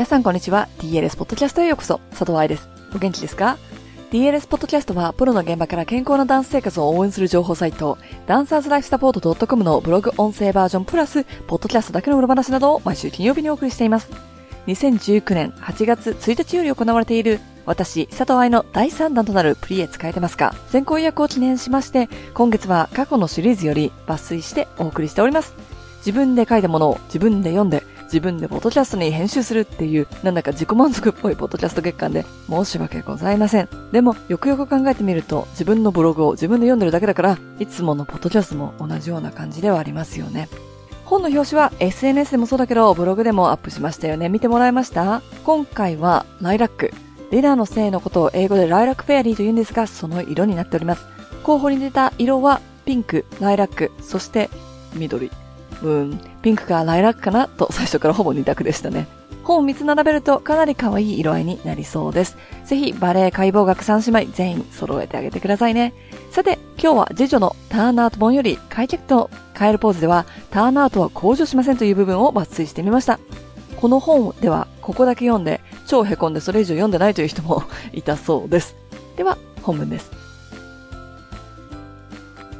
皆さんこんにちは。DLS ポッドキャストへようこそ。佐藤愛です。お元気ですか ?DLS ポッドキャストは、プロの現場から健康なダンス生活を応援する情報サイト、ダンサーズライフサポート .com のブログ音声バージョンプラス、ポッドキャストだけの裏話などを毎週金曜日にお送りしています。2019年8月1日より行われている私、佐藤愛の第3弾となるプリエ使えてますか？先行予約を記念しまして、今月は過去のシリーズより抜粋してお送りしております。自分で書いたものを自分で読んで、自分でポッドキャストに編集するっていう、なんだか自己満足っぽいポッドキャスト月間で申し訳ございません。でも、よくよく考えてみると、自分のブログを自分で読んでるだけだから、いつものポッドキャストも同じような感じではありますよね。本の表紙は SNS でもそうだけど、ブログでもアップしましたよね。見てもらいました？今回は、ライラック。レナーの性のことを英語でライラックフェアリーと言うんですが、その色になっております。候補に出た色は、ピンク、ライラック、そして緑。うん、ピンクかライラックかなと最初からほぼ2択でしたね。本を3つ並べるとかなり可愛い色合いになりそうです。ぜひバレエ解剖学3姉妹全員揃えてあげてくださいね。さて、今日は次女のターンアウト本より開脚とカエルポーズではターンアウトは向上しませんという部分を抜粋してみました。この本ではここだけ読んで超凹んでそれ以上読んでないという人もいたそうです。では、本文です。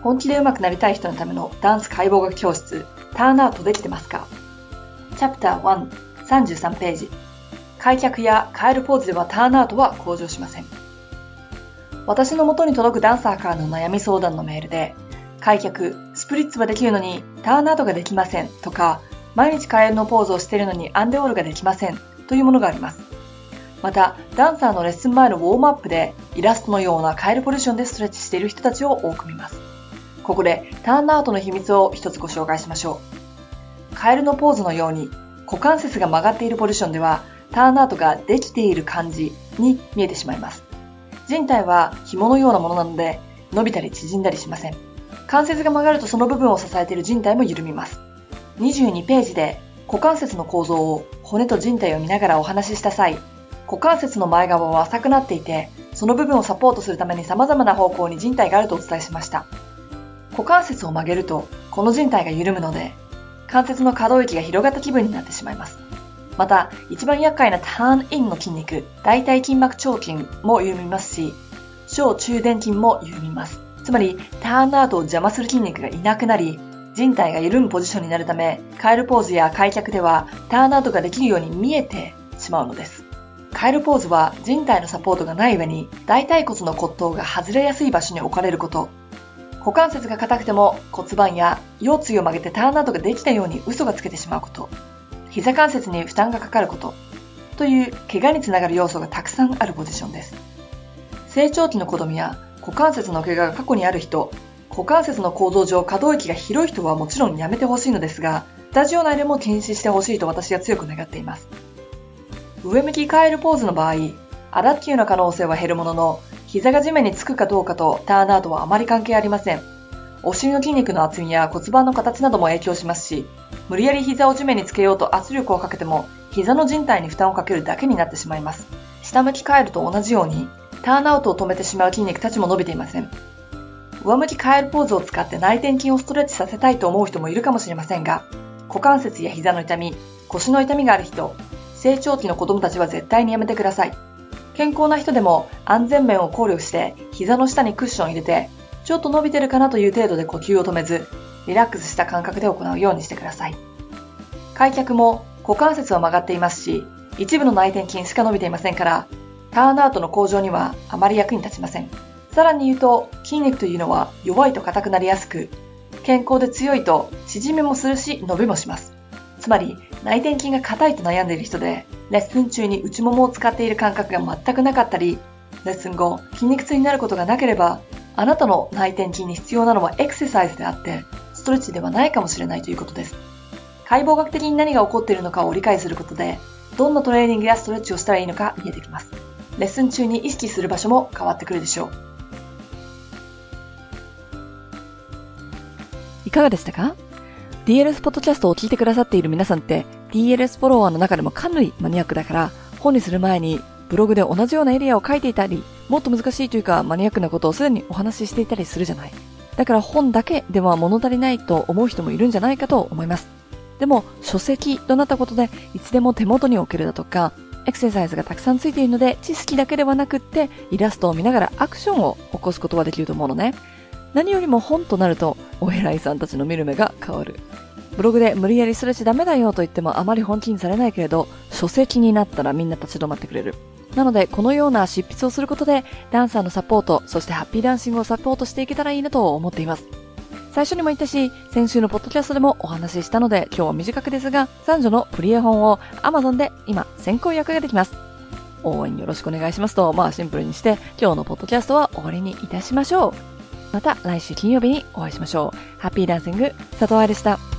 本気で上手くなりたい人のためのダンス解剖学教室、ターンアウトできてますか？チャプター1、33ページ。開脚やカエルポーズではターンアウトは向上しません。私の元に届くダンサーからの悩み相談のメールで、開脚、スプリッツはできるのにターンアウトができませんとか、毎日カエルのポーズをしているのにアンデオールができませんというものがあります。また、ダンサーのレッスン前のウォームアップで、イラストのようなカエルポジションでストレッチしている人たちを多く見ます。ここで、ターンアウトの秘密を一つご紹介しましょう。カエルのポーズのように、股関節が曲がっているポジションでは、ターンアウトができている感じに見えてしまいます。人体は紐のようなものなので、伸びたり縮んだりしません。関節が曲がるとその部分を支えている人体も緩みます。22ページで股関節の構造を骨と人体を見ながらお話しした際、股関節の前側は浅くなっていて、その部分をサポートするために様々な方向に人体があるとお伝えしました。股関節を曲げると、この人体が緩むので、関節の可動域が広がった気分になってしまいます。また、一番厄介なターンインの筋肉、大腿筋膜腸筋も緩みますし、小中殿筋も緩みます。つまり、ターンアウトを邪魔する筋肉がいなくなり、人体が緩むポジションになるため、カエルポーズや開脚ではターンアウトができるように見えてしまうのです。カエルポーズは人体のサポートがない上に大腿骨の骨頭が外れやすい場所に置かれること、股関節が硬くても骨盤や腰椎を曲げてターンアウトができたように嘘がつけてしまうこと、膝関節に負担がかかること、という怪我につながる要素がたくさんあるポジションです。成長期の子供や股関節の怪我が過去にある人、股関節の構造上可動域が広い人はもちろんやめてほしいのですが、スタジオ内でも禁止してほしいと私は強く願っています。上向きカエルポーズの場合、アダッキューの可能性は減るものの、膝が地面につくかどうかとターンアウトはあまり関係ありません。お尻の筋肉の厚みや骨盤の形なども影響しますし、無理やり膝を地面につけようと圧力をかけても、膝の人体に負担をかけるだけになってしまいます。下向きカエルと同じように、ターンアウトを止めてしまう筋肉たちも伸びていません。上向きカエルポーズを使って内転筋をストレッチさせたいと思う人もいるかもしれませんが、股関節や膝の痛み、腰の痛みがある人、成長期の子供たちは絶対にやめてください。健康な人でも安全面を考慮して膝の下にクッション入れて、ちょっと伸びてるかなという程度で呼吸を止めず、リラックスした感覚で行うようにしてください。開脚も股関節は曲がっていますし、一部の内転筋しか伸びていませんから、ターンアウトの向上にはあまり役に立ちません。さらに言うと、筋肉というのは弱いと硬くなりやすく、健康で強いと縮みもするし伸びもします。つまり内転筋が硬いと悩んでいる人で、レッスン中に内ももを使っている感覚が全くなかったり、レッスン後筋肉痛になることがなければ、あなたの内転筋に必要なのはエクササイズであって、ストレッチではないかもしれないということです。解剖学的に何が起こっているのかを理解することで、どんなトレーニングやストレッチをしたらいいのか見えてきます。レッスン中に意識する場所も変わってくるでしょう。いかがでしたか？DLS ポッドキャストを聞いてくださっている皆さんって DLS フォロワーの中でもかなりマニアックだから本にする前にブログで同じようなエリアを書いていたりもっと難しいというかマニアックなことをすでにお話ししていたりするじゃない。だから本だけでは物足りないと思う人もいるんじゃないかと思います。でも、書籍となったことで、いつでも手元に置けるだとか、エクササイズがたくさんついているので、知識だけではなくって、イラストを見ながらアクションを起こすことができると思うのね。何よりも本となると、お偉いさんたちの見る目が変わる。ブログで無理やりストレッチダメだよと言ってもあまり本気にされないけれど、書籍になったらみんな立ち止まってくれる。なので、このような執筆をすることで、ダンサーのサポート、そしてハッピーダンシングをサポートしていけたらいいなと思っています。最初にも言ったし、先週のポッドキャストでもお話ししたので、今日は短くですが、三女のプリエ本を Amazon で今先行予約ができます。応援よろしくお願いしますと、まあシンプルにして、今日のポッドキャストは終わりにいたしましょう。また来週金曜日にお会いしましょう。ハッピーダンシング、佐藤愛でした。